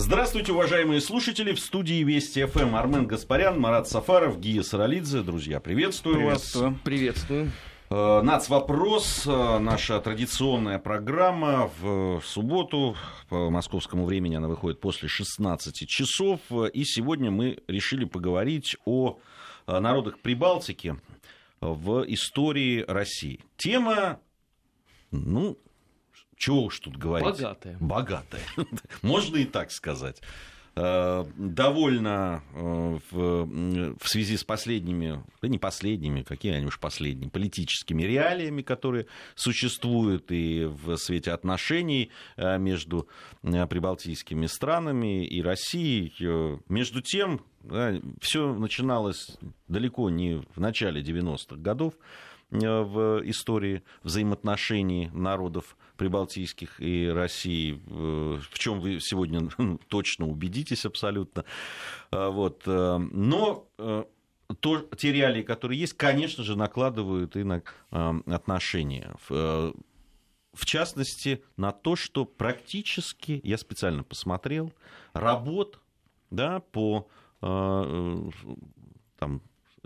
Здравствуйте, уважаемые слушатели. В студии Вести ФМ Армен Гаспарян, Марат Сафаров, Гия Саралидзе. Друзья, приветствую, приветствую. вас. Приветствую. Э, Нацвопрос, э, наша традиционная программа в субботу по московскому времени она выходит после 16 часов. И сегодня мы решили поговорить о э, народах Прибалтики в истории России. Тема, ну, чего уж тут говорить? Богатая. Богатая. Можно и так сказать. Э, довольно э, в, в связи с последними, да не последними, какие они уж последние, политическими реалиями, которые существуют и в свете отношений э, между прибалтийскими странами и Россией. Между тем, да, все начиналось далеко не в начале 90-х годов в истории взаимоотношений народов прибалтийских и России, э, в чем вы сегодня точно убедитесь абсолютно. А, вот. Э, но э, то, те реалии, которые есть, конечно же, накладывают и на отношения. В частности, на то, что практически, я специально посмотрел, работ да, по там,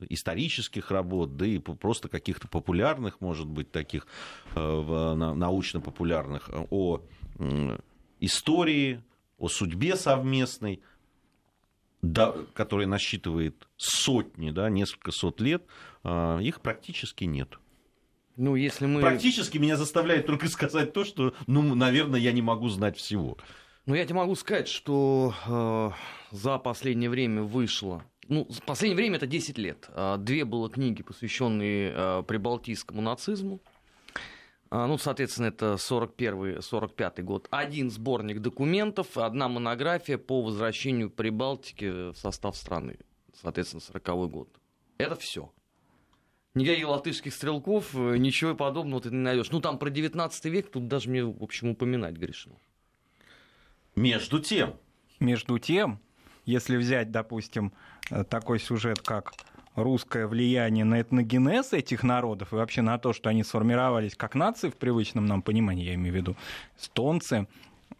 исторических работ, да и просто каких-то популярных, может быть, таких э, научно-популярных о истории, о судьбе совместной, да, которая насчитывает сотни, да, несколько сот лет, э, их практически нет. Ну, если мы... Практически меня заставляет только сказать то, что, ну, наверное, я не могу знать всего. Ну, я тебе могу сказать, что э, за последнее время вышло ну, в последнее время это 10 лет. А, две было книги, посвященные а, прибалтийскому нацизму. А, ну, соответственно, это 41-45 год. Один сборник документов, одна монография по возвращению Прибалтики в состав страны. Соответственно, 40 год. Это все. Никаких латышских стрелков, э, ничего подобного ты не найдешь. Ну, там про 19 век тут даже мне, в общем, упоминать грешно. Между тем. Между тем, если взять, допустим, э, такой сюжет, как русское влияние на этногенез этих народов и вообще на то, что они сформировались как нации в привычном нам понимании, я имею в виду эстонцы,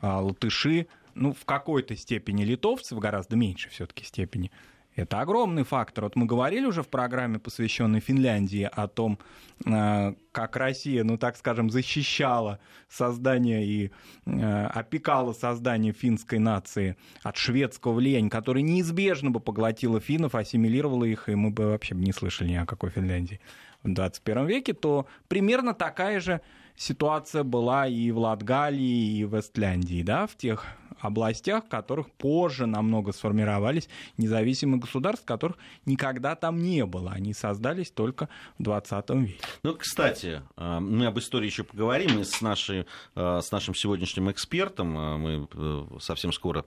а, латыши, ну, в какой-то степени литовцы, в гораздо меньшей все-таки степени, это огромный фактор. Вот мы говорили уже в программе, посвященной Финляндии, о том, э, как Россия, ну так скажем, защищала создание и э, опекала создание финской нации от шведского влияния, которое неизбежно бы поглотило финнов, ассимилировало их, и мы бы вообще не слышали ни о какой Финляндии в 21 веке, то примерно такая же ситуация была и в Латгалии, и в Эстляндии, да, в тех областях, в которых позже намного сформировались независимые государства, которых никогда там не было. Они создались только в 20 веке. Ну, кстати, э, мы об истории еще поговорим. Мы с, нашей, э, с нашим сегодняшним экспертом, э, мы совсем скоро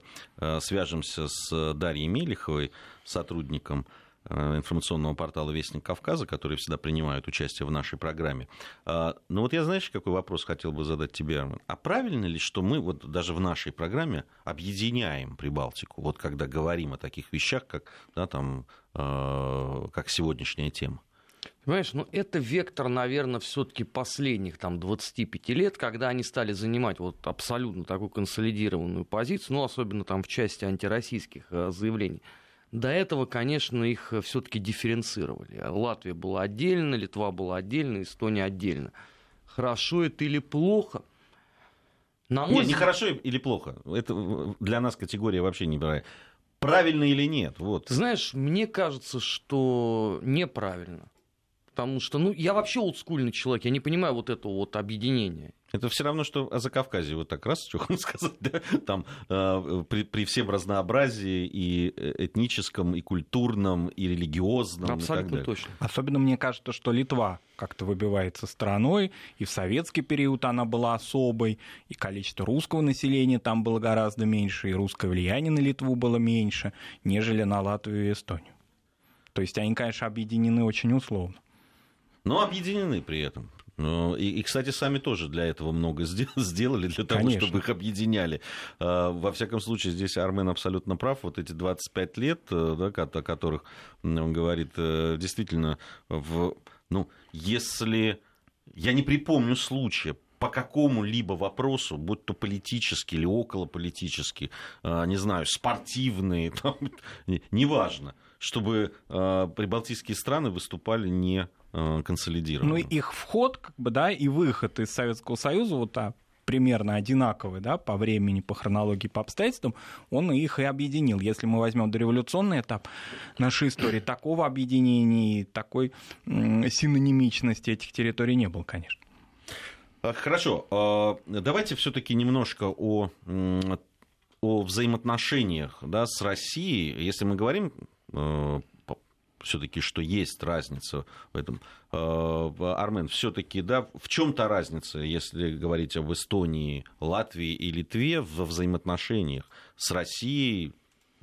свяжемся с Дарьей Мелиховой, сотрудником информационного портала «Вестник Кавказа», которые всегда принимают участие в нашей программе. А, ну вот я, знаешь, какой вопрос хотел бы задать тебе, Армен? А правильно ли, что мы вот даже в нашей программе объединяем Прибалтику, вот когда говорим о таких вещах, как, да, там, э, как сегодняшняя тема? Понимаешь, ну это вектор, наверное, все-таки последних там 25 лет, когда они стали занимать вот абсолютно такую консолидированную позицию, ну особенно там в части антироссийских э, заявлений. До этого, конечно, их все-таки дифференцировали. Латвия была отдельно, Литва была отдельно, Эстония отдельно. Хорошо это или плохо? На мой нет, не хорошо или плохо. Это для нас категория вообще не брать. Правильно или нет? Вот. Знаешь, мне кажется, что неправильно. Потому что, ну, я вообще олдскульный человек, я не понимаю вот этого вот объединения. Это все равно, что о Закавказье вот так раз, что сказать, да? там э, при, при всем разнообразии и этническом, и культурном, и религиозном. Абсолютно и точно. Особенно мне кажется, что Литва как-то выбивается страной, и в советский период она была особой, и количество русского населения там было гораздо меньше, и русское влияние на Литву было меньше, нежели на Латвию и Эстонию. То есть они, конечно, объединены очень условно но объединены при этом. Ну, и, и, кстати, сами тоже для этого много сделали, для того, Конечно. чтобы их объединяли. А, во всяком случае, здесь Армен абсолютно прав. Вот эти 25 лет, э, да, о которых он говорит, э, действительно, в, ну, если... Я не припомню случая по какому-либо вопросу, будь то политический или околополитический, не знаю, спортивный, там, неважно, чтобы прибалтийские страны выступали не консолидированно. Ну, их вход, как бы, да, и выход из Советского Союза, вот так, примерно одинаковый да, по времени, по хронологии, по обстоятельствам, он их и объединил. Если мы возьмем дореволюционный этап нашей истории, такого объединения и такой синонимичности этих территорий не было, конечно. А, хорошо, а, давайте все-таки немножко о, о взаимоотношениях да, с Россией. Если мы говорим э, все-таки, что есть разница в этом. Э, Армен, все-таки, да, в чем-то разница, если говорить об Эстонии, Латвии и Литве во взаимоотношениях с Россией,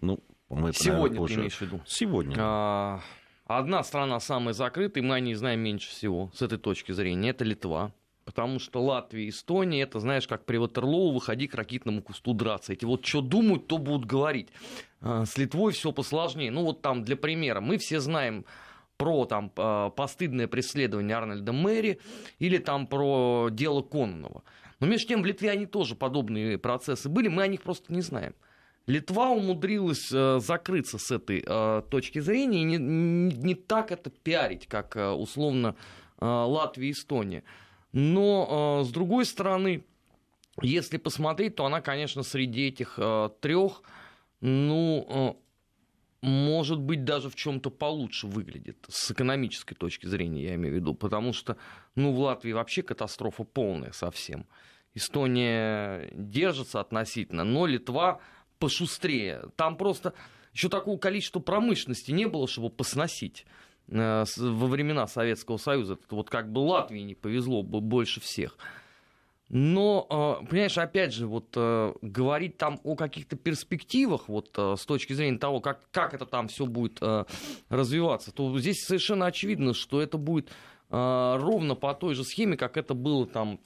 ну, мы, Сегодня наверное, позже... ты имеешь в виду? Сегодня. А, одна страна самая закрытая, мы о ней знаем меньше всего с этой точки зрения, это Литва. Потому что Латвия и Эстония, это, знаешь, как при Ватерлоу, выходи к ракетному кусту драться. Эти вот что думают, то будут говорить. А, с Литвой все посложнее. Ну вот там для примера, мы все знаем про там а, постыдное преследование Арнольда Мэри или там про дело Кононова. Но между тем в Литве они тоже подобные процессы были, мы о них просто не знаем. Литва умудрилась э, закрыться с этой э, точки зрения и не, не, не так это пиарить, как э, условно Латвия и Эстония. Но, э, с другой стороны, если посмотреть, то она, конечно, среди этих э, трех, ну, э, может быть, даже в чем-то получше выглядит с экономической точки зрения, я имею в виду, потому что, ну, в Латвии вообще катастрофа полная совсем. Эстония держится относительно, но Литва пошустрее. Там просто еще такого количества промышленности не было, чтобы посносить. Э, во времена Советского Союза. Вот как бы Латвии не повезло бы больше всех. Но, э, понимаешь, опять же, вот э, говорить там о каких-то перспективах, вот с точки зрения того, как, как это там все будет развиваться, то здесь совершенно очевидно, что это будет ровно по той же схеме, как это было там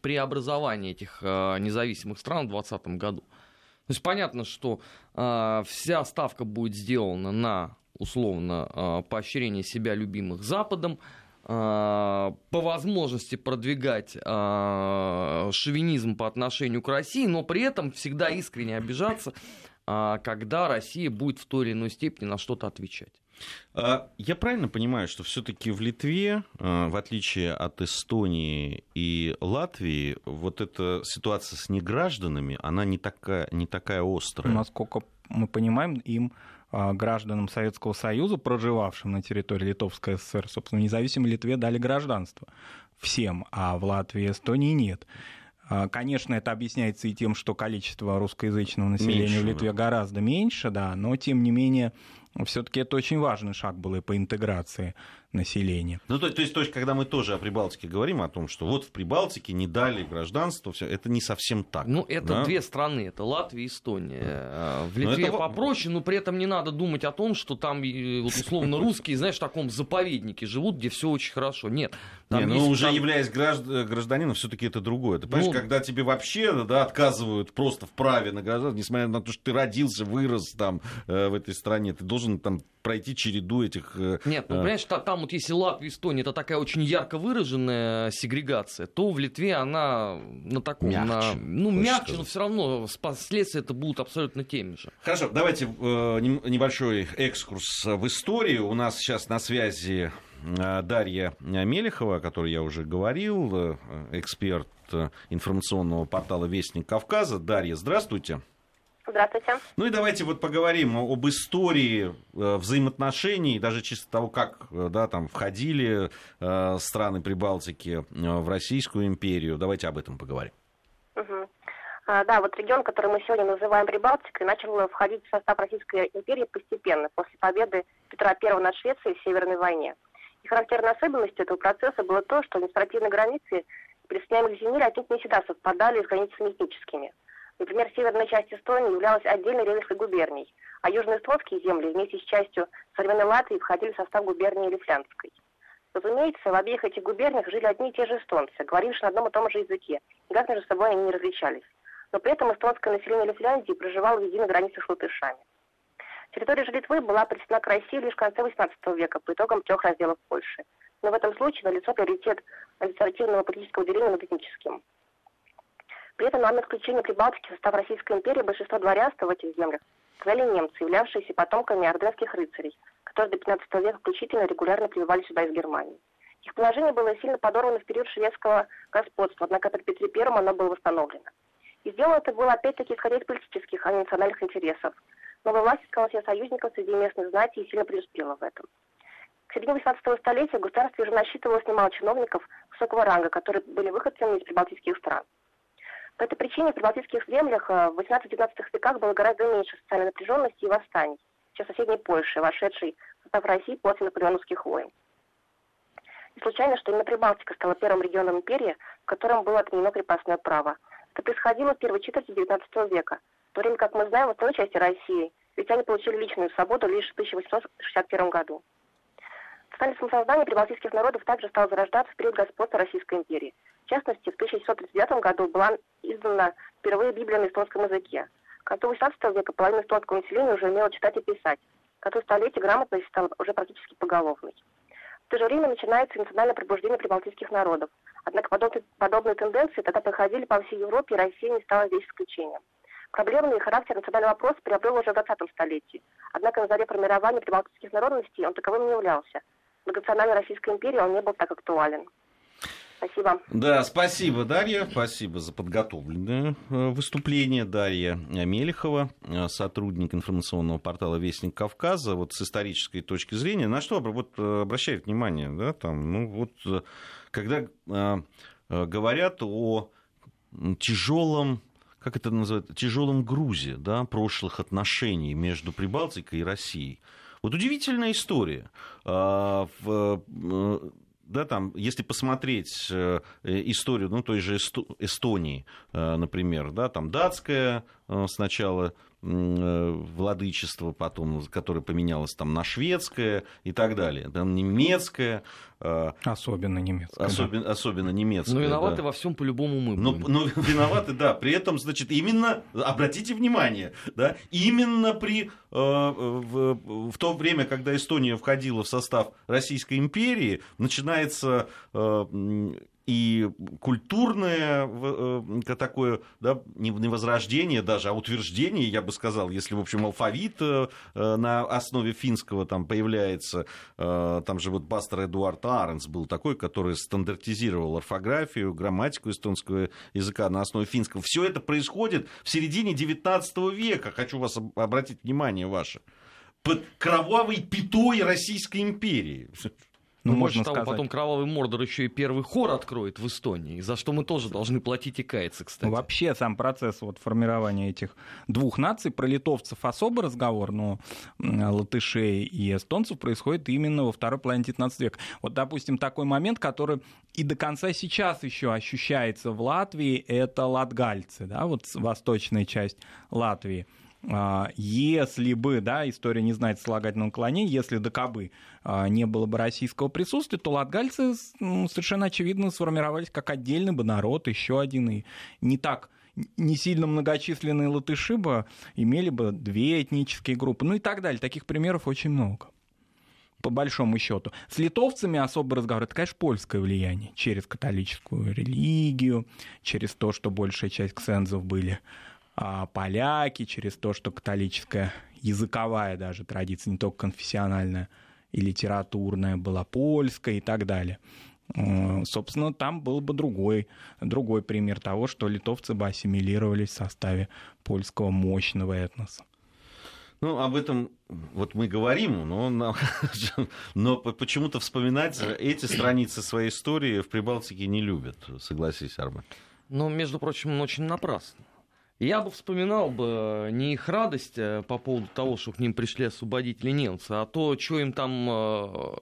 при образовании этих независимых стран в 2020 году. То есть понятно, что вся ставка будет сделана на условно, а, поощрение себя любимых Западом, а, по возможности продвигать а, шовинизм по отношению к России, но при этом всегда искренне обижаться, когда Россия будет в той или иной степени на что-то отвечать. Я правильно понимаю, что все-таки в Литве, в отличие от Эстонии и Латвии, вот эта ситуация с негражданами, она не такая, не такая острая? Насколько мы понимаем, им гражданам Советского Союза, проживавшим на территории Литовской ССР, собственно, независимой Литве дали гражданство всем, а в Латвии и Эстонии нет. А, конечно, это объясняется и тем, что количество русскоязычного населения меньше, в Литве да. гораздо меньше, да, но тем не менее все-таки это очень важный шаг был и по интеграции населения. Ну, то, то, есть, то есть, когда мы тоже о Прибалтике говорим, о том, что вот в Прибалтике не дали гражданство, все, это не совсем так. Ну, это да? две страны, это Латвия и Эстония. Да. В Литве это... попроще, но при этом не надо думать о том, что там, вот, условно, русские, знаешь, в таком заповеднике живут, где все очень хорошо. Нет. Там не, ну, есть, уже там... являясь гражданином, все-таки это другое. Ты понимаешь, ну... когда тебе вообще да, отказывают просто в праве на гражданство, несмотря на то, что ты родился, вырос там э, в этой стране, ты должен там пройти череду этих... Э, Нет, ну, э, понимаешь, там вот если Латвия и Эстония это такая очень ярко выраженная сегрегация, то в Литве она на таком... Мягче. На, ну, мягче, сказать. но все равно последствия это будут абсолютно теми же. Хорошо, давайте э, небольшой экскурс в историю. У нас сейчас на связи э, Дарья Мелехова, о которой я уже говорил, эксперт информационного портала «Вестник Кавказа». Дарья, здравствуйте. Здравствуйте. Ну и давайте вот поговорим об истории э, взаимоотношений, даже чисто того, как э, да, там входили э, страны Прибалтики в Российскую империю. Давайте об этом поговорим. Угу. Да, вот регион, который мы сегодня называем Прибалтикой, начал входить в состав Российской империи постепенно, после победы Петра I над Швецией в Северной войне. И характерной особенностью этого процесса было то, что административные границы присоединяемых земель отнюдь не всегда совпадали с границами этническими. Например, северная часть Эстонии являлась отдельной Ревельской губернией, а южноэстонские земли вместе с частью современной Латвии входили в состав губернии Лифлянской. Разумеется, в обеих этих губерниях жили одни и те же эстонцы, говорившие на одном и том же языке, никак между собой они не различались. Но при этом эстонское население Лифляндии проживало в единой границе с латышами. Территория же Литвы была присоединена к России лишь в конце XVIII века по итогам трех разделов Польши. но в этом случае налицо приоритет административного политического деления над этническим. При этом, на исключение Прибалтики, в состав Российской империи большинство дворянства в этих землях составляли немцы, являвшиеся потомками орденских рыцарей, которые до 15 века включительно регулярно прибывали сюда из Германии. Их положение было сильно подорвано в период шведского господства, однако при Петре I оно было восстановлено. И сделано это было опять-таки исходя из политических, а не национальных интересов. Новая власть искала себе союзников среди местных знати и сильно преуспела в этом. К середине 18 столетия государство уже насчитывалось немало чиновников высокого ранга, которые были выходцами из прибалтийских стран. По этой причине в прибалтийских землях э, в 18-19 веках было гораздо меньше социальной напряженности и восстаний, чем в соседней Польше, вошедшей в состав России после наполеоновских войн. Не случайно, что именно Прибалтика стала первым регионом империи, в котором было отменено крепостное право. Это происходило в первой четверти XIX века, в то время как мы знаем в остальной части России, ведь они получили личную свободу лишь в 1861 году. Социальное самосознание прибалтийских народов также стало зарождаться в период господства Российской империи. В частности, в 1639 году была издана впервые Библия на эстонском языке. К концу XVIII века половина эстонского населения уже умела читать и писать. К концу столетия грамотность стала уже практически поголовной. В то же время начинается национальное пробуждение прибалтийских народов. Однако подобные, подобные тенденции тогда проходили по всей Европе, и Россия не стала здесь исключением. Проблемный характер национального вопроса приобрел уже в 20 столетии. Однако на заре формирования прибалтийских народностей он таковым не являлся. Многонациональной Российской империи он не был так актуален. Спасибо. Да, спасибо, Дарья. Спасибо за подготовленное э, выступление. Дарья Мелехова, э, сотрудник информационного портала Вестник Кавказа. Вот с исторической точки зрения, на что вот, э, обращает внимание, да, там, ну вот, когда говорят о тяжелом как это называется, тяжелом грузе да, прошлых отношений между Прибалтикой и Россией. Вот удивительная история. Да, там, если посмотреть э, историю, ну, той же Эстонии, э, например, да, там датская э, сначала владычество, потом, которое поменялось там на шведское и так далее, там немецкое. Особенно немецкое. Особенно, да. особенно немецкое. Но виноваты да. во всем по-любому мы но, но виноваты, да. При этом, значит, именно, обратите внимание, да, именно при, в, в то время, когда Эстония входила в состав Российской империи, начинается и культурное э, такое, да, не возрождение даже, а утверждение, я бы сказал, если, в общем, алфавит э, э, на основе финского там появляется, там же вот Бастер Эдуард Аренс был такой, который стандартизировал орфографию, грамматику эстонского языка на основе финского. Все это происходит в середине 19 века, хочу вас обратить внимание ваше, под кровавой пятой Российской империи. Ну, ну можно того, сказать. потом Кровавый Мордор еще и первый хор откроет в Эстонии, за что мы тоже должны платить и каяться, кстати. Вообще сам процесс вот формирования этих двух наций, про литовцев особый разговор, но латышей и эстонцев происходит именно во второй половине 19 века. Вот, допустим, такой момент, который и до конца сейчас еще ощущается в Латвии, это латгальцы, да, вот восточная часть Латвии. А, если бы, да, история не знает слагательного наклонения, если до кобы а, не было бы российского присутствия, то латгальцы совершенно очевидно сформировались как отдельный бы народ, еще один, и не так не сильно многочисленные латыши бы имели бы две этнические группы, ну и так далее. Таких примеров очень много по большому счету. С литовцами особый разговор, это, конечно, польское влияние через католическую религию, через то, что большая часть ксензов были поляки, через то, что католическая языковая даже традиция, не только конфессиональная и литературная была польская и так далее. Собственно, там был бы другой, другой пример того, что литовцы бы ассимилировались в составе польского мощного этноса. Ну, об этом вот мы говорим, но, но почему-то вспоминать эти страницы своей истории в Прибалтике не любят, согласись, Армен. Но, между прочим, очень напрасно. Я бы вспоминал бы не их радость э, по поводу того, что к ним пришли освободители немцы, а то, что им там э,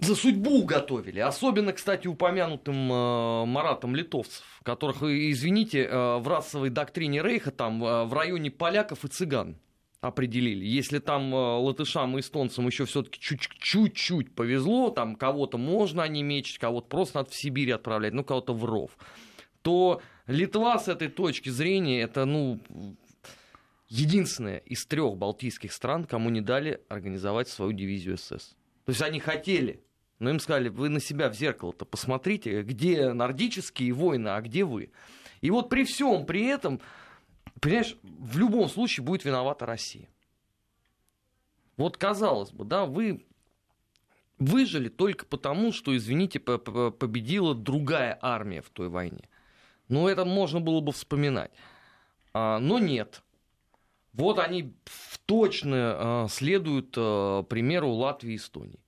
за судьбу готовили. Особенно, кстати, упомянутым э, Маратом литовцев, которых, извините, э, в расовой доктрине Рейха там э, в районе поляков и цыган определили. Если там э, латышам и эстонцам еще все-таки чуть-чуть повезло, там кого-то можно онемечить, кого-то просто надо в Сибирь отправлять, ну кого-то в ров, то Литва с этой точки зрения это, ну, единственная из трех балтийских стран, кому не дали организовать свою дивизию СС. То есть они хотели, Но им сказали, вы на себя в зеркало-то посмотрите, где нордические войны, а где вы. И вот при всем при этом, понимаешь, в любом случае будет виновата Россия. Вот казалось бы, да, вы выжили только потому, что, извините, победила другая армия в той войне. Ну, это можно было бы вспоминать. А, но нет. Вот они точно а, следуют а, примеру Латвии и Эстонии.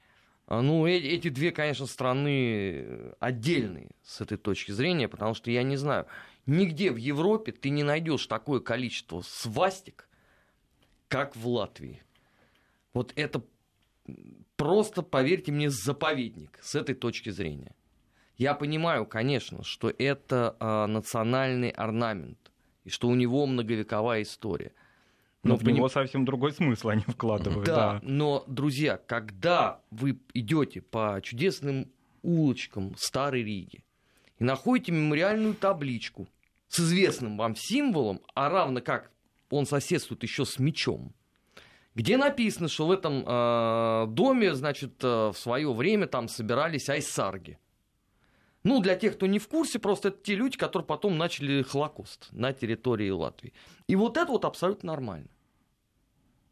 А, ну, эти две, конечно, страны отдельные с этой точки зрения, потому что я не знаю, нигде в Европе ты не найдешь такое количество свастик, как в Латвии. Вот это просто, поверьте мне, заповедник с этой точки зрения. Я понимаю, конечно, что это э, национальный орнамент, и что у него многовековая история. Но, но в поним... него совсем другой смысл они вкладывают. Да, да, но, друзья, когда вы идете по чудесным улочкам Старой Риги и находите мемориальную табличку с известным вам символом, а равно как он соседствует еще с мечом, где написано, что в этом э, доме, значит, э, в свое время там собирались айсарги. Ну, для тех, кто не в курсе, просто это те люди, которые потом начали Холокост на территории Латвии. И вот это вот абсолютно нормально.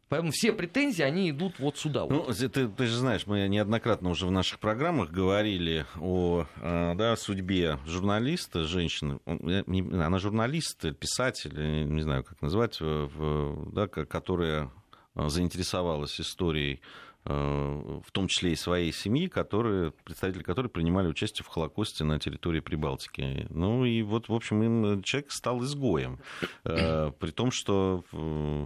Поэтому все претензии, они идут вот сюда. Ну, ты, ты же знаешь, мы неоднократно уже в наших программах говорили о э, да, судьбе журналиста, женщины. Она журналист, писатель, не знаю, как называть, да, которая Э, заинтересовалась историей, э, в том числе и своей семьи, которые, представители которой принимали участие в Холокосте на территории Прибалтики. Ну и вот, в общем, им человек стал изгоем, э, при том, что Э,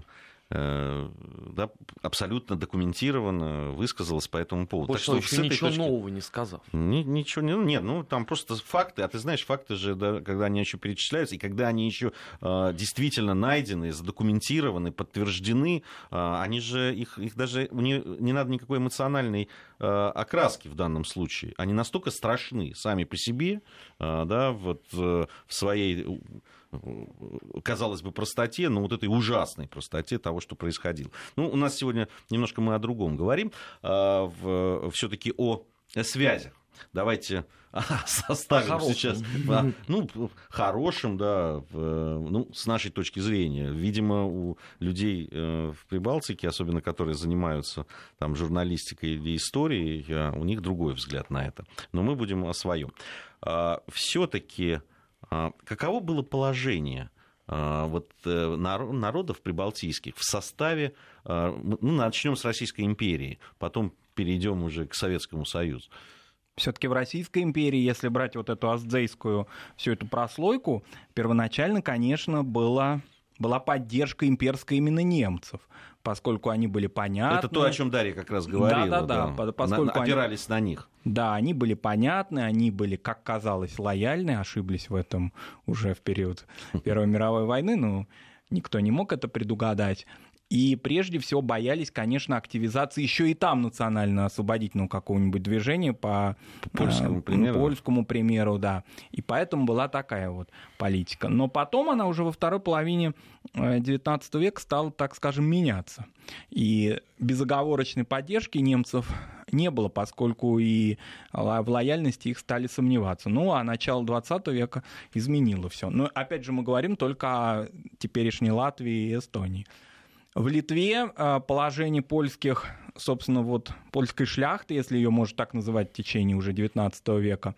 да, абсолютно документированно высказалась по этому поводу. так что еще ничего точки... нового не сказав. Ни, ничего не, нет, ну там просто факты, а ты знаешь, факты же, да, когда они еще перечисляются, и когда они еще э, действительно найдены, задокументированы, подтверждены, э, они же, их, их даже, не, не надо никакой эмоциональной э, окраски в данном случае. Они настолько страшны сами по себе, э, да, вот э, в своей казалось бы, простоте, но вот этой ужасной простоте того, что происходило. Ну, у нас сегодня немножко мы о другом говорим, а, все-таки о связях. Давайте составим сейчас, ну, хорошим, да, ну, с нашей точки зрения. Видимо, у людей э, в Прибалтике, особенно которые занимаются там журналистикой или историей, а, у них другой взгляд на это. Но мы будем о своем. А, Все-таки каково было положение а, вот, э, народов прибалтийских в составе, а, ну, начнем с Российской империи, потом перейдем уже к Советскому Союзу. Все-таки в Российской империи, если брать вот эту аздзейскую всю эту прослойку, первоначально, конечно, было была поддержка имперской именно немцев, поскольку они были понятны. Это то, о чем Дарья как раз говорила. Да, да, да. Поскольку на, опирались они, на них. Да, они были понятны, они были, как казалось, лояльны, ошиблись в этом уже в период Первой мировой войны, но никто не мог это предугадать. И прежде всего боялись, конечно, активизации еще и там национально-освободительного какого-нибудь движения по, по польскому, э, примеру. польскому примеру, да. И поэтому была такая вот политика. Но потом она уже во второй половине XIX э, века стала, так скажем, меняться. И безоговорочной поддержки немцев не было, поскольку и в лояльности их стали сомневаться. Ну, а начало 20 века изменило все. Но опять же мы говорим только о теперешней Латвии и Эстонии. В Литве а, положение польских, собственно, вот польской шляхты, если ее можно так называть в течение уже XIX века,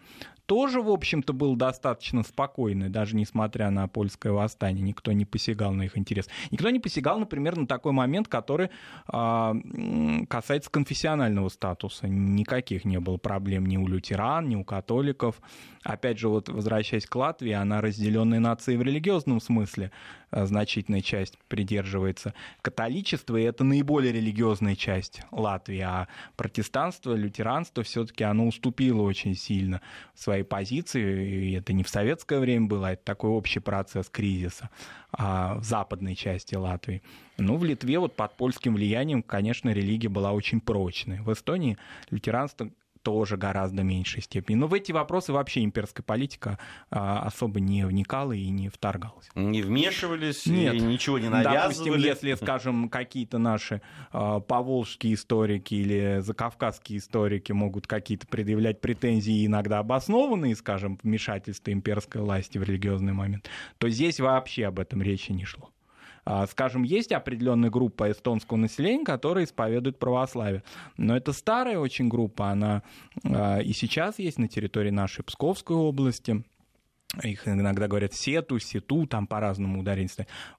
тоже, в общем-то, был достаточно спокойный, даже несмотря на польское восстание. Никто не посягал на их интерес. Никто не посягал, например, на такой момент, который э, касается конфессионального статуса. Никаких не было проблем ни у лютеран, ни у католиков. Опять же, вот возвращаясь к Латвии, она разделенная нация в религиозном смысле. Э, значительная часть придерживается католичества, и это наиболее религиозная часть Латвии. А протестанство, лютеранство все-таки оно уступило очень сильно в своей позиции, и это не в советское время было, а это такой общий процесс кризиса а, в западной части Латвии. Ну, в Литве вот под польским влиянием, конечно, религия была очень прочной. В Эстонии лютеранство тоже гораздо меньшей степени. Но в эти вопросы вообще имперская политика а, особо не вникала и не вторгалась. Не вмешивались, Нет. И ничего не навязывали? Допустим, если, скажем, какие-то наши а, поволжские историки или закавказские историки могут какие-то предъявлять претензии, иногда обоснованные, скажем, вмешательства имперской власти в религиозный момент, то здесь вообще об этом речи не шло. А, скажем, есть определенная группа эстонского населения, которая исповедует православие. Но это старая очень группа, она а, и сейчас есть на территории нашей Псковской области. Их иногда говорят сету, сету, там по-разному ударение.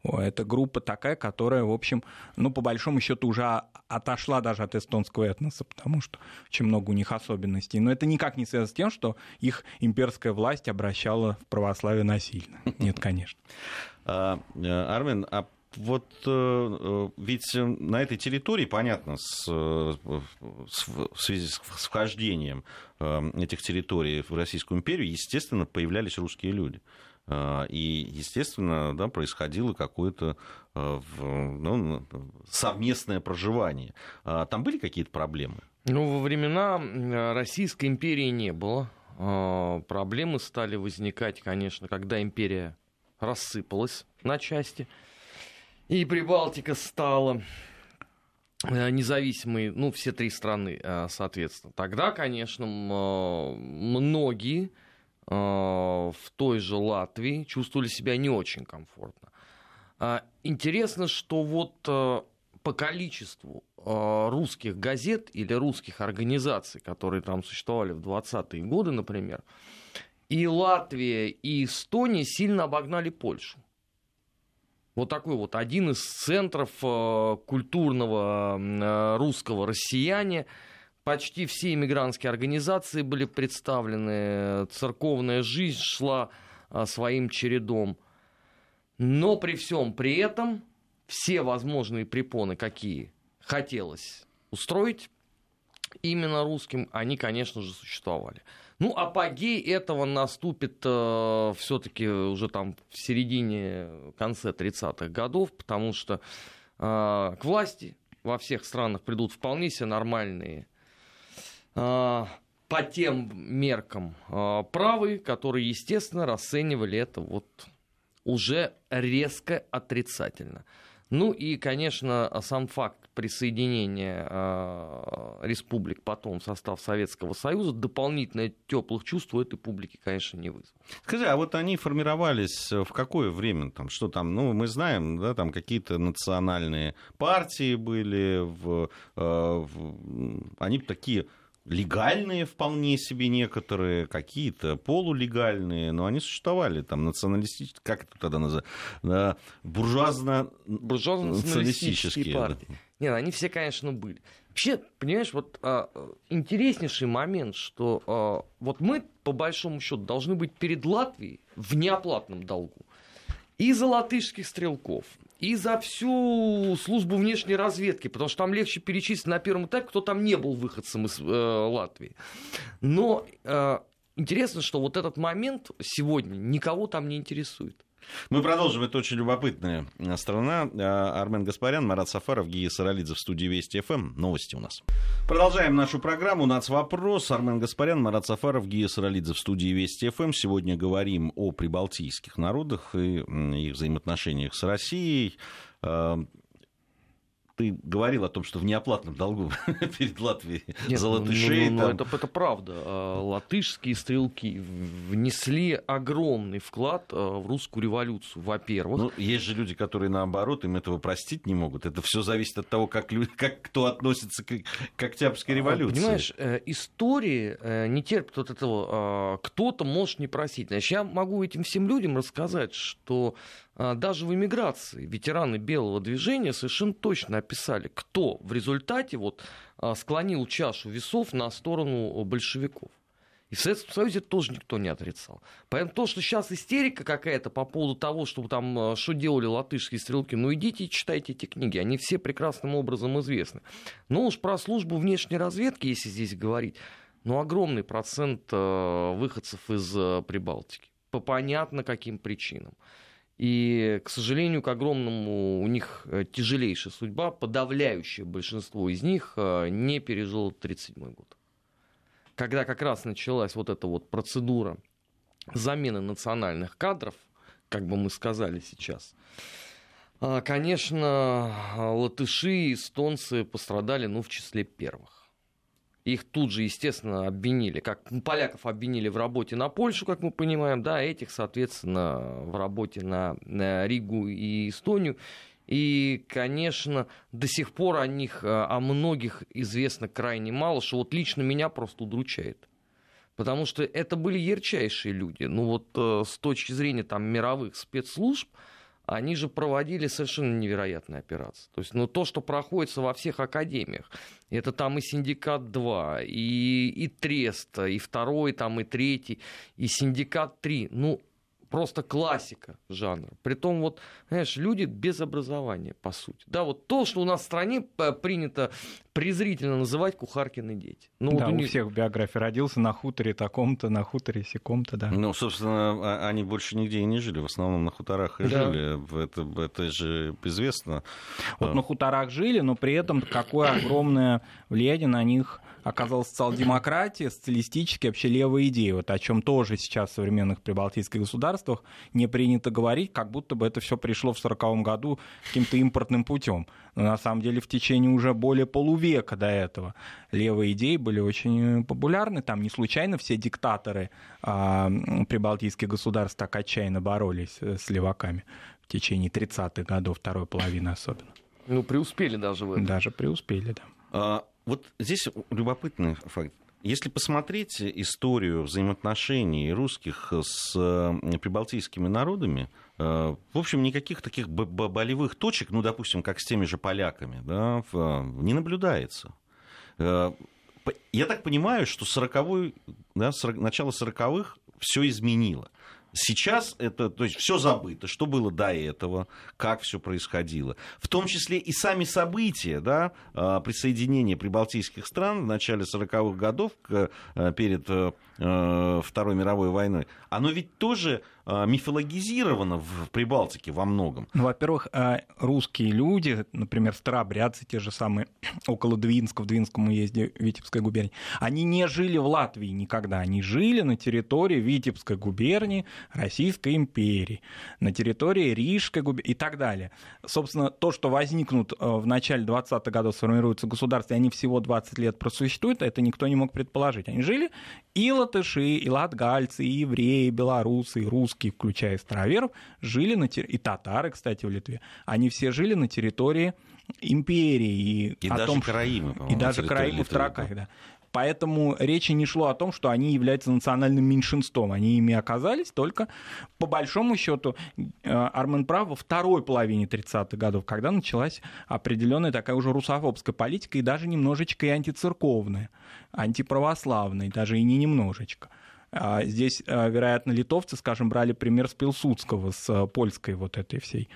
Это группа такая, которая, в общем, ну, по большому счету уже отошла даже от эстонского этноса, потому что очень много у них особенностей. Но это никак не связано с тем, что их имперская власть обращала в православие насильно. Нет, конечно. А, э, Армен, а вот э, э, ведь на этой территории, понятно, с, с, в связи с вхождением этих территорий в Российскую империю, естественно, появлялись русские люди. И, естественно, да, происходило какое-то ну, совместное проживание. А там были какие-то проблемы? Ну, во времена Российской империи не было. Проблемы стали возникать, конечно, когда империя рассыпалась на части. И Прибалтика стала э, независимой, ну, все три страны, э, соответственно. Тогда, конечно, многие э, в той же Латвии чувствовали себя не очень комфортно. А, интересно, что вот по количеству русских газет или русских организаций, которые там существовали в 20-е годы, например, и Латвия, и Эстония сильно обогнали Польшу. Вот такой вот один из центров э, культурного э, русского россияне. Почти все иммигрантские организации были представлены, церковная жизнь шла э, своим чередом. Но при всем при этом все возможные препоны, какие хотелось устроить именно русским, они, конечно же, существовали. Ну, апогей этого наступит э, все-таки уже там в середине, конце 30-х годов, потому что э, к власти во всех странах придут вполне себе нормальные э, по тем меркам э, правые, которые, естественно, расценивали это вот уже резко отрицательно. Ну и, конечно, сам факт присоединения э, республик потом в состав Советского Союза дополнительно теплых чувств у этой публики, конечно, не вызвал. Скажи, а вот они формировались в какое время? Там, что там, ну, мы знаем, да, там какие-то национальные партии были, в, э, в, они такие легальные вполне себе некоторые, какие-то полулегальные, но они существовали, там, националистические, как это тогда называется, буржуазно... Буржуазно-националистические партии. Да. Нет, они все, конечно, были. Вообще, понимаешь, вот а, интереснейший момент, что а, вот мы, по большому счету, должны быть перед Латвией в неоплатном долгу. И за латышских стрелков, и за всю службу внешней разведки, потому что там легче перечислить на первом этапе, кто там не был выходцем из э, Латвии. Но э, интересно, что вот этот момент сегодня никого там не интересует. Мы продолжим. Это очень любопытная страна. А, Армен Гаспарян, Марат Сафаров, Гия Саралидзе в студии Вести ФМ. Новости у нас. Продолжаем нашу программу. У нас вопрос. Армен Гаспарян, Марат Сафаров, Гия Саралидзе в студии Вести ФМ. Сегодня говорим о прибалтийских народах и их взаимоотношениях с Россией. Ты говорил о том, что в неоплатном долгу перед Латвией Нет, за латышей. Ну, ну, ну, это, это правда. А, латышские стрелки внесли огромный вклад а, в русскую революцию, во-первых. Ну, есть же люди, которые наоборот, им этого простить не могут. Это все зависит от того, как, люди, как кто относится к, к Октябрьской а, революции. Понимаешь, э, истории э, не терпят вот этого. Кто-то может не просить. Значит, я могу этим всем людям рассказать, что даже в эмиграции ветераны белого движения совершенно точно описали, кто в результате вот а, склонил чашу весов на сторону большевиков. И в Советском Союзе тоже никто не отрицал. Поэтому то, что сейчас истерика какая-то по поводу того, что там, а, что делали латышские стрелки, ну идите и читайте эти книги, они все прекрасным образом известны. Но уж про службу внешней разведки, если здесь говорить, ну огромный процент выходцев из Прибалтики. По понятно каким причинам. И, к сожалению, к огромному у них э, тяжелейшая судьба. Подавляющее большинство из них э, не пережило 1937 год. когда как раз началась вот эта вот процедура замены национальных кадров, как бы мы сказали сейчас, а, конечно, латыши и эстонцы пострадали, ну, в числе первых. Их тут же, естественно, обвинили. Как поляков обвинили в работе на Польшу, как мы понимаем, да, этих, соответственно, в работе на, на Ригу и Эстонию. И, конечно, до сих пор о них, э, о многих известно крайне мало, что вот лично меня просто удручает. Потому что это были ярчайшие люди. Ну вот э, с точки зрения там мировых спецслужб, они же проводили совершенно невероятные операции. То есть, ну, то, что проходится во всех академиях, это там и Синдикат 2, и, и Трест, и второй, там, и третий, и Синдикат 3. Ну, просто классика жанра. Притом вот, знаешь, люди без образования, по сути. Да, вот то, что у нас в стране э, принято презрительно называть кухаркины дети. Ну, да, вот у, них... у всех в биографии родился на хуторе таком-то, на хуторе сяком-то, да. Ну, собственно, а, они больше нигде и не жили, в основном на хуторах и да. жили. Это, это же известно. Вот а. на хуторах жили, но при этом какое огромное влияние на них оказалась социал-демократия, социалистические вообще левые идеи, вот о чем тоже сейчас в современных прибалтийских государствах не принято говорить, как будто бы это все пришло в 1940 году каким-то импортным путем. Но на самом деле в течение уже более полувека до этого левые идеи были очень популярны. Там не случайно все диктаторы а, прибалтийских государств так отчаянно боролись э, с леваками в течение 30-х годов, второй половины особенно. Ну, преуспели даже в этом. Даже преуспели, да. А, вот здесь любопытный факт. Если посмотреть историю взаимоотношений русских с прибалтийскими народами, э, в общем, никаких таких болевых точек, ну, допустим, как с теми же поляками, да, не наблюдается. Э, я так понимаю, что 40 да, 40, начало 40-х все изменило. Сейчас это, то есть все забыто, что было до этого, как все происходило. В том числе и сами события, да, а, присоединения прибалтийских стран в начале 40-х годов к, э, перед э, э, Второй мировой войной, оно ведь тоже мифологизировано в Прибалтике во многом. Ну, во-первых, а, русские люди, например, старообрядцы, те же самые, около Двинска, в Двинском уезде Витебской губернии, они не жили в Латвии никогда, они жили на территории Витебской губернии Российской империи, на территории Рижской губернии и так далее. Собственно, то, что возникнут а, в начале 20-х годов, сформируются государства, и они всего 20 лет просуществуют, это никто не мог предположить. Они жили и латыши, и латгальцы, и евреи, и белорусы, и русские, русские, включая староверов, жили на территории, и татары, кстати, в Литве, они все жили на территории империи. И, и даже том, Караимы, И даже Караимы в Траках, да. Поэтому речи не шло о том, что они являются национальным меньшинством. Они ими оказались только, по большому счету, э, Армен прав во второй половине 30-х годов, когда началась определенная такая уже русофобская политика, и даже немножечко и антицерковная, антиправославная, даже и не немножечко. А здесь, а, вероятно, литовцы, скажем, брали пример с Пилсудского, с а, польской вот этой всей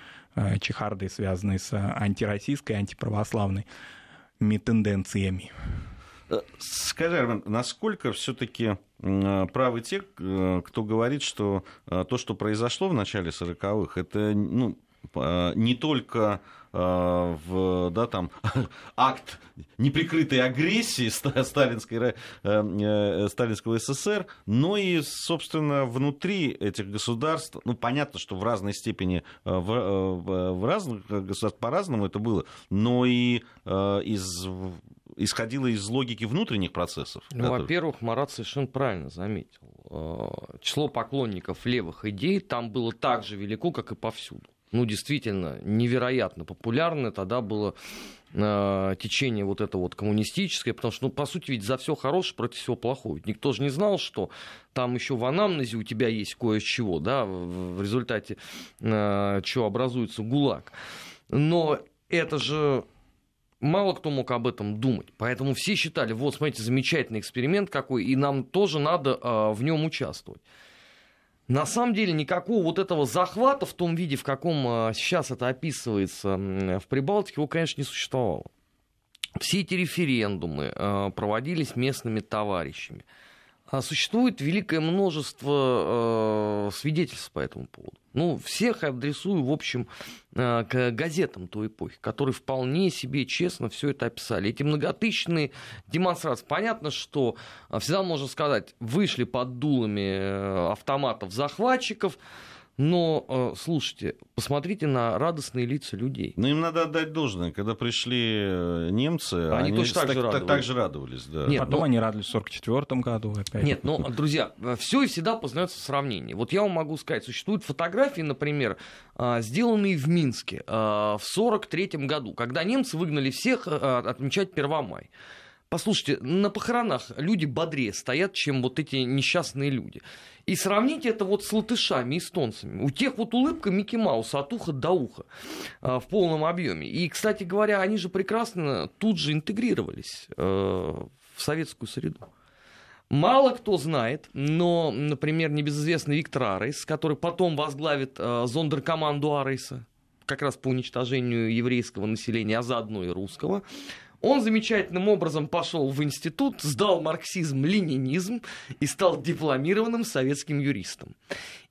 чехардой, связанной с антироссийской, антиправославной тенденциями. Э, скажи, Армен, насколько все-таки правы те, э, кто говорит, что то, что произошло в начале 40-х, это ну, не только в, да, там, акт неприкрытой агрессии сталинской, э, э, сталинского СССР, но и, собственно, внутри этих государств, ну, понятно, что в разной степени, в, в разных государствах по-разному это было, но и из исходило из логики внутренних процессов. Ну, во-первых, Марат совершенно правильно заметил. Число поклонников левых идей там было так же велико, как и повсюду ну, действительно невероятно популярное тогда было э, течение вот это вот коммунистическое, потому что, ну, по сути, ведь за все хорошее против всего плохого. Ведь никто же не знал, что там еще в анамнезе у тебя есть кое-чего, да, в результате э, чего образуется ГУЛАГ. Но это же мало кто мог об этом думать. Поэтому все считали, вот, смотрите, замечательный эксперимент какой, и нам тоже надо э, в нем участвовать. На самом деле никакого вот этого захвата в том виде, в каком а, сейчас это описывается в Прибалтике, его, конечно, не существовало. Все эти референдумы а, проводились местными товарищами. А существует великое множество э, свидетельств по этому поводу. Ну, всех адресую, в общем, э, к газетам той эпохи, которые вполне себе честно все это описали. Эти многотысячные демонстрации. Понятно, что э, всегда можно сказать, вышли под дулами э, автоматов захватчиков, но, э, слушайте, посмотрите на радостные лица людей. Ну, им надо отдать должное. Когда пришли э, немцы, они, они точно так, же радовались. Так же радовались да. Нет, Потом но... они радовались в 1944 году опять. Нет, но, друзья, все и всегда познается в сравнении. Вот я вам могу сказать, существуют фотографии, например, сделанные в Минске в 1943 году, когда немцы выгнали всех отмечать Первомай. Послушайте, на похоронах люди бодрее стоят, чем вот эти несчастные люди. И сравните это вот с латышами, эстонцами. У тех вот улыбка Микки Мауса от уха до уха э, в полном объеме. И, кстати говоря, они же прекрасно тут же интегрировались э, в советскую среду. Мало кто знает, но, например, небезызвестный Виктор Арейс, который потом возглавит э, зондеркоманду Арейса, как раз по уничтожению еврейского населения, а заодно и русского, он замечательным образом пошел в институт, сдал марксизм-ленинизм и стал дипломированным советским юристом.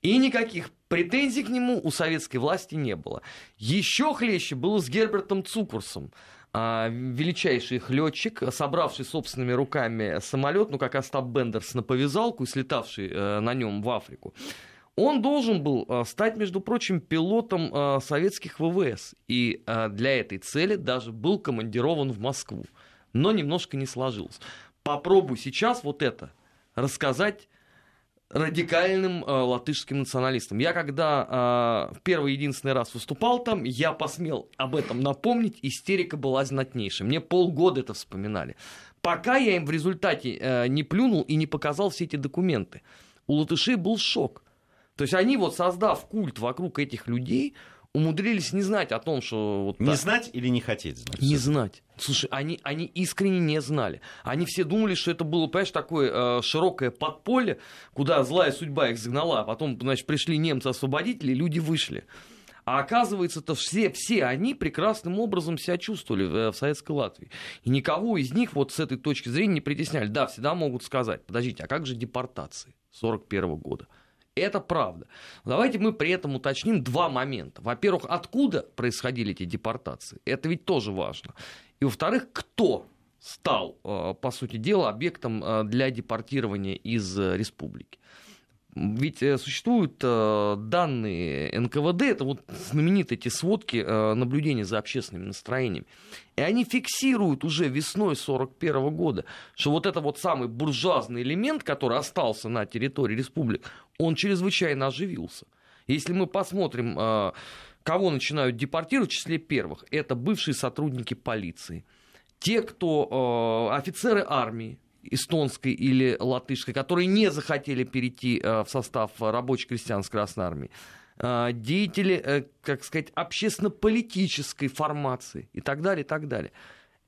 И никаких претензий к нему у советской власти не было. Еще хлеще было с Гербертом Цукурсом, а, величайший их летчик, собравший собственными руками самолет, ну как Остап Бендерс на повязалку и слетавший э, на нем в Африку. Он должен был э, стать, между прочим, пилотом э, советских ВВС. И э, для этой цели даже был командирован в Москву. Но немножко не сложилось. Попробуй сейчас вот это рассказать радикальным э, латышским националистам. Я когда э, первый единственный раз выступал там, я посмел об этом напомнить, истерика была знатнейшая. Мне полгода это вспоминали. Пока я им в результате э, не плюнул и не показал все эти документы. У латышей был шок. То есть они вот создав культ вокруг этих людей, умудрились не знать о том, что... Вот не так. знать или не хотеть знать? Не знать. Слушай, они, они искренне не знали. Они все думали, что это было, понимаешь, такое э, широкое подполье, куда злая судьба их загнала. А потом, значит, пришли немцы-освободители, люди вышли. А оказывается-то все, все они прекрасным образом себя чувствовали в, э, в Советской Латвии. И никого из них вот с этой точки зрения не притесняли. Да, всегда могут сказать, подождите, а как же депортации 1941 года? Это правда. Давайте мы при этом уточним два момента. Во-первых, откуда происходили эти депортации? Это ведь тоже важно. И во-вторых, кто стал, э, по сути дела, объектом э, для депортирования из э, республики. Ведь э, существуют э, данные НКВД, это вот знаменитые эти сводки э, наблюдения за общественными настроениями. И они фиксируют уже весной 1941 года, что вот это вот самый буржуазный элемент, который остался на территории республик, он чрезвычайно оживился. Если мы посмотрим, кого начинают депортировать в числе первых, это бывшие сотрудники полиции. Те, кто офицеры армии, эстонской или латышской, которые не захотели перейти э, в состав рабочей крестьянской Красной Армии, э, деятели, э, как сказать, общественно-политической формации и так далее, и так далее.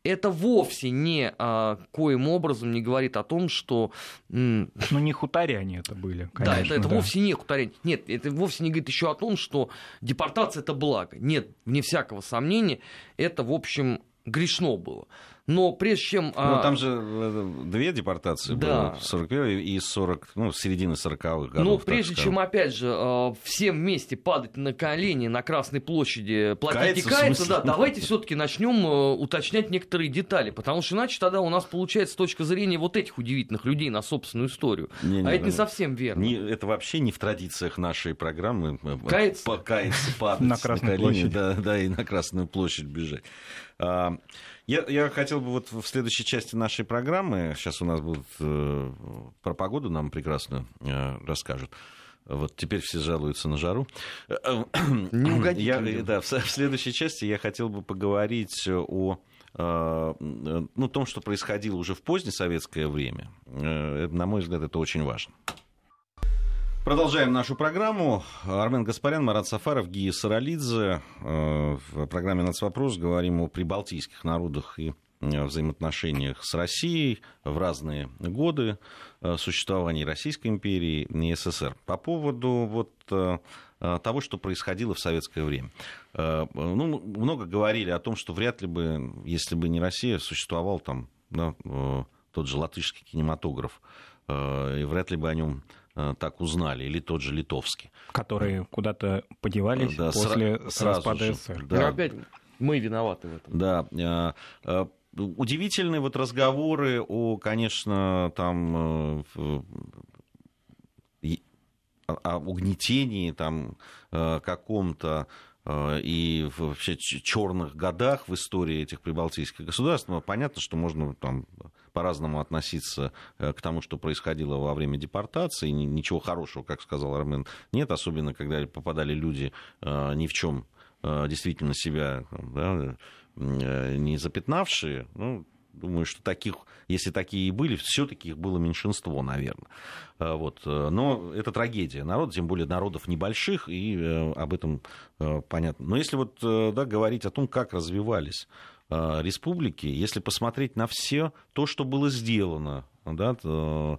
Это вовсе не а, коим образом не говорит о том, что... Ну, не хуторяне это были, конечно. Да, это, это да. вовсе не хуторяне. Нет, это вовсе не говорит еще о том, что депортация – это благо. Нет, вне всякого сомнения, это, в общем, грешно было. Но прежде чем... Ну, а, там же э, две депортации да. было, 41 и 40, ну, середины 40-х годов. Но прежде чем, опять же, а, всем вместе падать на колени на Красной площади, платить каяться, каяться да, давайте все таки начнем э, уточнять некоторые детали, потому что иначе тогда у нас получается с точки зрения вот этих удивительных людей на собственную историю. Не, не, а это не совсем верно. Не, это вообще не в традициях нашей программы. Э, каяться? Покаяться, падать на, Красную площадь. Да, да, и на Красную площадь бежать. Я, я хотел бы вот в следующей части нашей программы, сейчас у нас будут э, про погоду нам прекрасно э, расскажут. Вот теперь все жалуются на жару. Не. Я, да, в, в следующей части я хотел бы поговорить о э, ну, том, что происходило уже в позднее советское время. Э, на мой взгляд, это очень важно. Продолжаем нашу программу. Армен Гаспарян, Марат Сафаров, Гия Саралидзе. Э, в программе «Нацвопрос» говорим о прибалтийских народах и э, взаимоотношениях с Россией в разные годы э, существования Российской империи и СССР. По поводу вот того, что происходило в советское время. Ну, много говорили о том, что вряд ли бы, если бы не Россия, существовал там да, тот же латышский кинематограф и вряд ли бы о нем так узнали, или тот же литовский. Которые куда-то подевались да, после сра- распада же, СССР. Да. Но опять мы виноваты в этом. Да. Удивительные вот разговоры о, конечно, там о угнетении там каком-то и вообще черных годах в истории этих прибалтийских государств. Но понятно, что можно там по-разному относиться э, к тому, что происходило во время депортации. Ничего хорошего, как сказал Армен, нет, особенно когда попадали люди э, ни в чем э, действительно себя да, не запятнавшие. Ну, думаю, что таких, если такие и были, все-таки их было меньшинство, наверное. Вот. Но это трагедия народа, тем более народов небольших, и об этом понятно. Но если вот да, говорить о том, как развивались республики, если посмотреть на все то, что было сделано, да, то,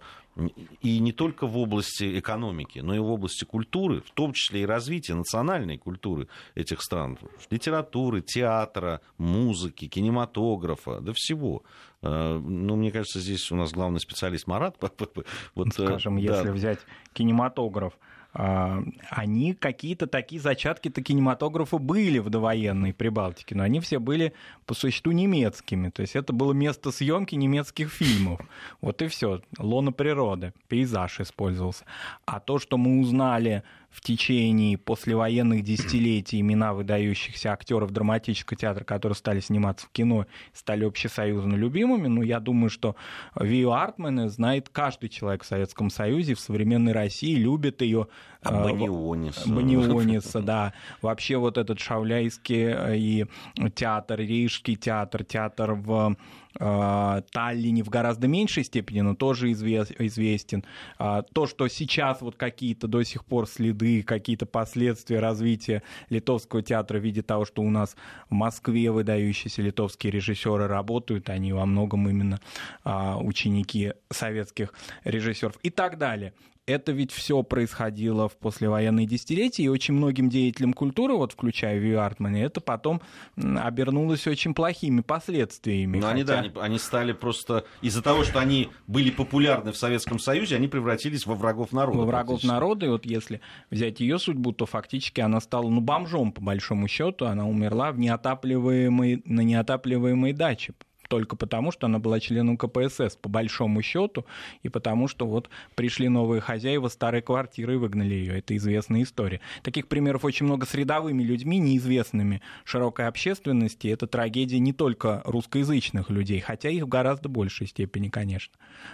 и не только в области экономики, но и в области культуры, в том числе и развития национальной культуры этих стран, литературы, театра, музыки, кинематографа, да всего. Э, ну, мне кажется, здесь у нас главный специалист Марат. Вот, э, Скажем, да. если взять кинематограф, они какие-то такие зачатки-то кинематографа были в довоенной Прибалтике, но они все были по существу немецкими. То есть это было место съемки немецких фильмов. Вот и все. Лона природы, пейзаж использовался. А то, что мы узнали в течение послевоенных десятилетий имена выдающихся актеров драматического театра, которые стали сниматься в кино, стали общесоюзно любимыми. Ну, я думаю, что Вио Артмана знает каждый человек в Советском Союзе, в современной России, любит ее. А Баниониса. Баниониса, да. Вообще вот этот шавляйский э, и театр, Рижский театр, театр в э, Таллине в гораздо меньшей степени, но тоже известен. А, то, что сейчас вот какие-то до сих пор следы, какие-то последствия развития литовского театра в виде того, что у нас в Москве выдающиеся литовские режиссеры работают, они во многом именно а, ученики советских режиссеров и так далее это ведь все происходило в послевоенные десятилетия, и очень многим деятелям культуры, вот включая Вью Артмана, это потом обернулось очень плохими последствиями. Но хотя... они, да, они, они стали просто... Из-за того, что они были популярны в Советском Союзе, они превратились во врагов народа. Во врагов народа, и вот если взять ее судьбу, то фактически она стала, ну, бомжом, по большому счету, она умерла в неотапливаемой, на неотапливаемой даче только потому, что она была членом КПСС, по большому счету, и потому что вот пришли новые хозяева старой квартиры и выгнали ее. Это известная история. Таких примеров очень много с рядовыми людьми, неизвестными широкой общественности. Это трагедия не только русскоязычных людей, хотя их в гораздо большей степени, конечно.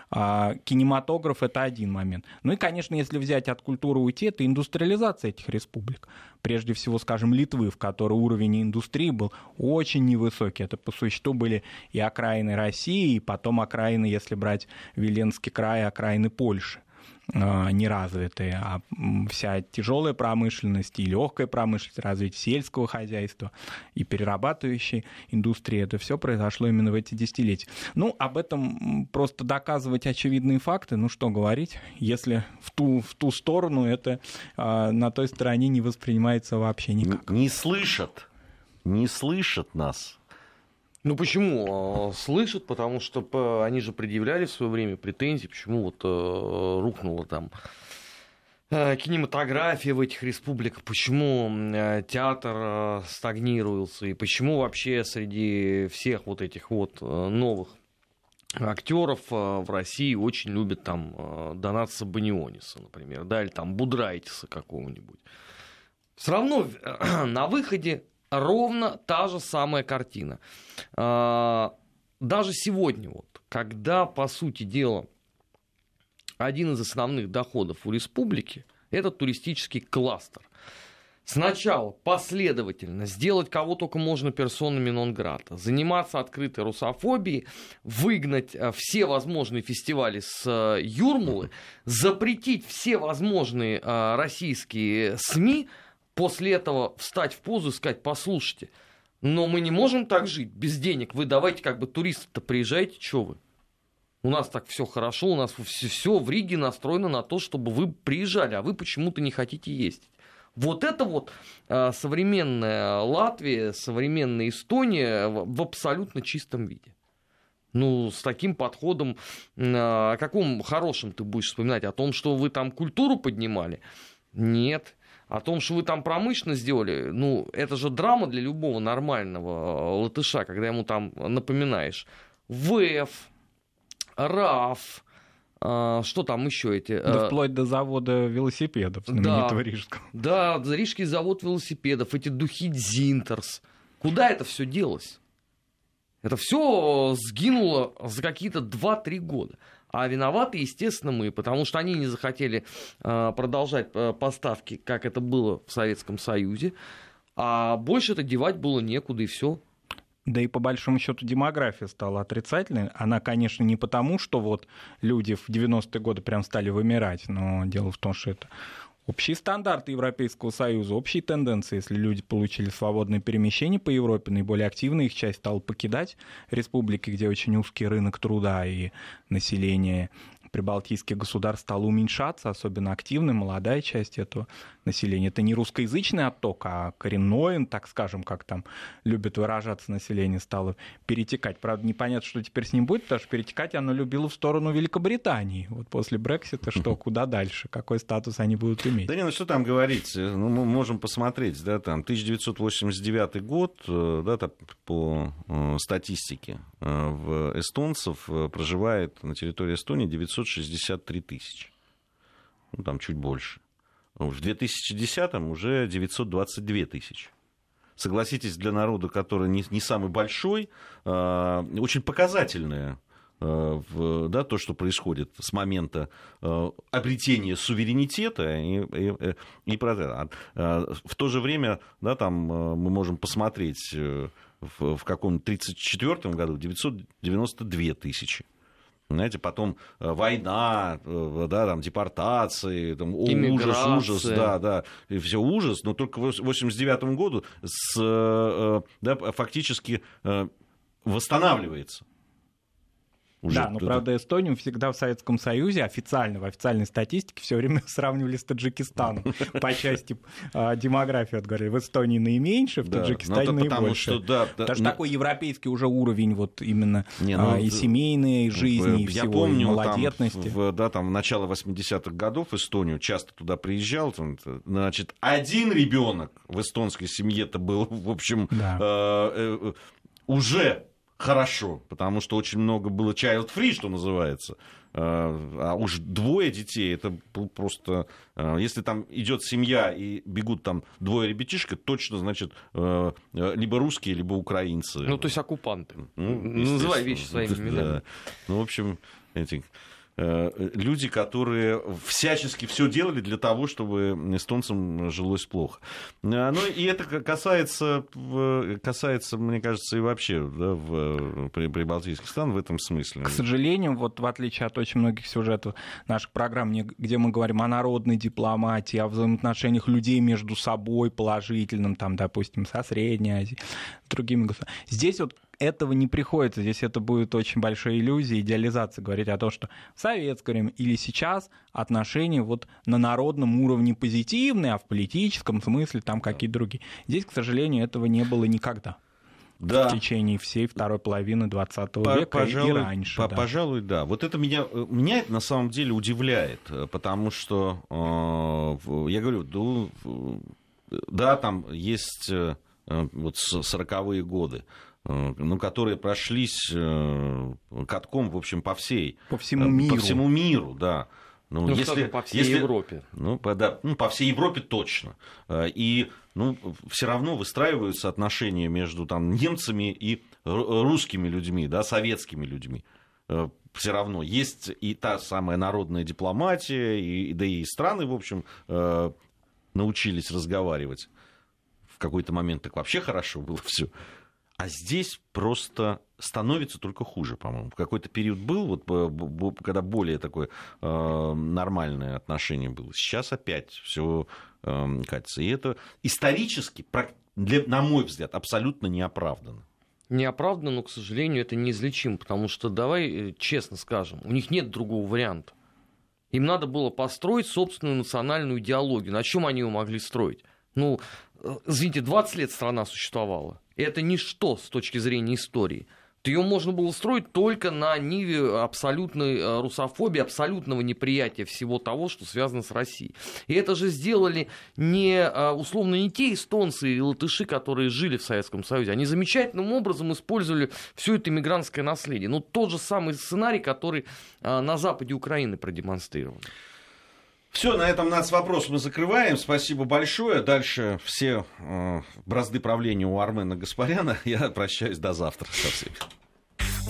А кинематограф — это один момент. Ну и, конечно, если взять от культуры уйти, это индустриализация этих республик. Прежде всего, скажем, Литвы, в которой уровень индустрии был очень невысокий. Это, по существу, были и окраины России, и потом окраины, если брать Веленский край, окраины Польши а, неразвитые, а вся тяжелая промышленность и легкая промышленность, развитие сельского хозяйства и перерабатывающей индустрии, это все произошло именно в эти десятилетия. Ну, об этом просто доказывать очевидные факты, ну что говорить, если в ту, в ту сторону это а, на той стороне не воспринимается вообще никак. Не слышат, не слышат нас. Ну почему? А, слышат, потому что они же предъявляли в свое время претензии, почему вот э, рухнула там э, кинематография в этих республиках, почему э, театр стагнировался, и почему вообще среди всех вот этих вот новых актеров в России очень любят там Донатса Баниониса, например, да, или там Будрайтиса какого-нибудь. Все равно на выходе ровно та же самая картина. А, даже сегодня, вот, когда, по сути дела, один из основных доходов у республики – это туристический кластер. Сначала последовательно сделать кого только можно персонами нон-грата, заниматься открытой русофобией, выгнать э, все возможные фестивали с э, Юрмулы, запретить все возможные э, российские СМИ – после этого встать в позу и сказать, послушайте, но мы не можем так жить без денег, вы давайте как бы туристы-то приезжайте, что вы? У нас так все хорошо, у нас все, все в Риге настроено на то, чтобы вы приезжали, а вы почему-то не хотите ездить. Вот это вот э, современная Латвия, современная Эстония в, в абсолютно чистом виде. Ну, с таким подходом, о каком хорошем ты будешь вспоминать? О том, что вы там культуру поднимали? Нет. О том, что вы там промышленно сделали, ну, это же драма для любого нормального латыша, когда ему там напоминаешь. ВЭФ, РАФ, а, что там еще эти? Да, вплоть до завода велосипедов знаменитого да, Рижского. Да, Рижский завод велосипедов, эти духи Зинтерс. Куда это все делось? Это все сгинуло за какие-то 2-3 года. А виноваты, естественно, мы, потому что они не захотели э, продолжать э, поставки, как это было в Советском Союзе. А больше это девать было некуда, и все. Да и по большому счету демография стала отрицательной. Она, конечно, не потому, что вот люди в 90-е годы прям стали вымирать, но дело в том, что это Общие стандарты Европейского Союза, общие тенденции, если люди получили свободное перемещение по Европе, наиболее активная их часть стала покидать республики, где очень узкий рынок труда и население прибалтийских государств стало уменьшаться, особенно активная молодая часть этого населения. Это не русскоязычный отток, а коренной, так скажем, как там любят выражаться население, стало перетекать. Правда, непонятно, что теперь с ним будет, потому что перетекать оно любило в сторону Великобритании. Вот после Брексита что, куда дальше? Какой статус они будут иметь? Да не, ну что там говорить? Ну, мы можем посмотреть, да, там 1989 год, э, да, там, по э, статистике э, в эстонцев проживает на территории Эстонии 963 тысячи. Ну, там чуть больше. В 2010-м уже 922 тысячи. Согласитесь, для народа, который не, не самый большой, э, очень показательное э, в, да, то, что происходит с момента э, обретения суверенитета и, и, и а, в то же время да, там, мы можем посмотреть в, в каком-то 1934 году 992 тысячи. Знаете, потом э, война, э, да, там, депортации, там, ужас, ужас, да, да, и все ужас, но только в 89 году с, э, да, фактически восстанавливается. Уже да, но туда. правда Эстонию всегда в Советском Союзе официально, в официальной статистике все время сравнивали с Таджикистаном по части а, демографии. Вот говорили, в Эстонии наименьше, в Таджикистане наибольше. Что такой европейский уже уровень вот именно а, ну, и семейной жизни, и всего, помню, молодетности. да, там, в начало 80-х годов Эстонию часто туда приезжал, значит, один ребенок в эстонской семье это был, в общем, э, э, уже хорошо, потому что очень много было child-free, что называется. А, а уж двое детей, это просто... А, если там идет семья и бегут там двое ребятишек, точно, значит, э, либо русские, либо украинцы. Ну, то есть оккупанты. Ну, Называй вещи своими именами. Да. Ну, в общем, эти Э, люди, которые всячески все делали для того, чтобы эстонцам жилось плохо. Э, ну и это касается, касается мне кажется, и вообще да, в прибалтийских стран в этом смысле. К сожалению, вот в отличие от очень многих сюжетов наших программ, где мы говорим о народной дипломатии, о взаимоотношениях людей между собой положительным, там, допустим, со Средней Азией, другими государствами. Здесь вот этого не приходится. Здесь это будет очень большой иллюзией, идеализация говорить о том, что в советское время или сейчас отношения вот на народном уровне позитивные, а в политическом смысле там какие-то другие. Здесь, к сожалению, этого не было никогда. Да. В течение всей второй половины 20 по, века пожалуй, и раньше. По, да. Пожалуй, да. Вот это меня, меня это на самом деле удивляет, потому что, э, я говорю, да, да, там есть э, вот 40-е годы, Э, ну, которые прошлись э, катком, в общем, по всей... По всему миру. По всему миру, да. Ну, ну если, по всей если, Европе. Ну по, да, ну, по всей Европе точно. Э, и ну, все равно выстраиваются отношения между там, немцами и русскими людьми, да, советскими людьми. Все равно есть и та самая народная дипломатия, и, да и страны, в общем, научились разговаривать. В какой-то момент так вообще хорошо было все. А здесь просто становится только хуже, по-моему. В какой-то период был, вот, когда более такое э, нормальное отношение было. Сейчас опять все э, катится. И это исторически, для, на мой взгляд, абсолютно неоправданно. Неоправданно, но, к сожалению, это неизлечимо, потому что, давай э, честно скажем, у них нет другого варианта. Им надо было построить собственную национальную идеологию. На чем они ее могли строить? Ну, э, извините, 20 лет страна существовала. Это ничто с точки зрения истории. ее можно было строить только на ниве абсолютной э, русофобии, абсолютного неприятия всего того, что связано с Россией. И это же сделали не, э, условно, не те эстонцы и латыши, которые жили в Советском Союзе. Они замечательным образом использовали все это иммигрантское наследие. Ну, тот же самый сценарий, который э, на западе Украины продемонстрирован. Все, на этом нас вопрос мы закрываем. Спасибо большое. Дальше все э, бразды правления у Армена Гаспаряна. Я прощаюсь до завтра со всеми.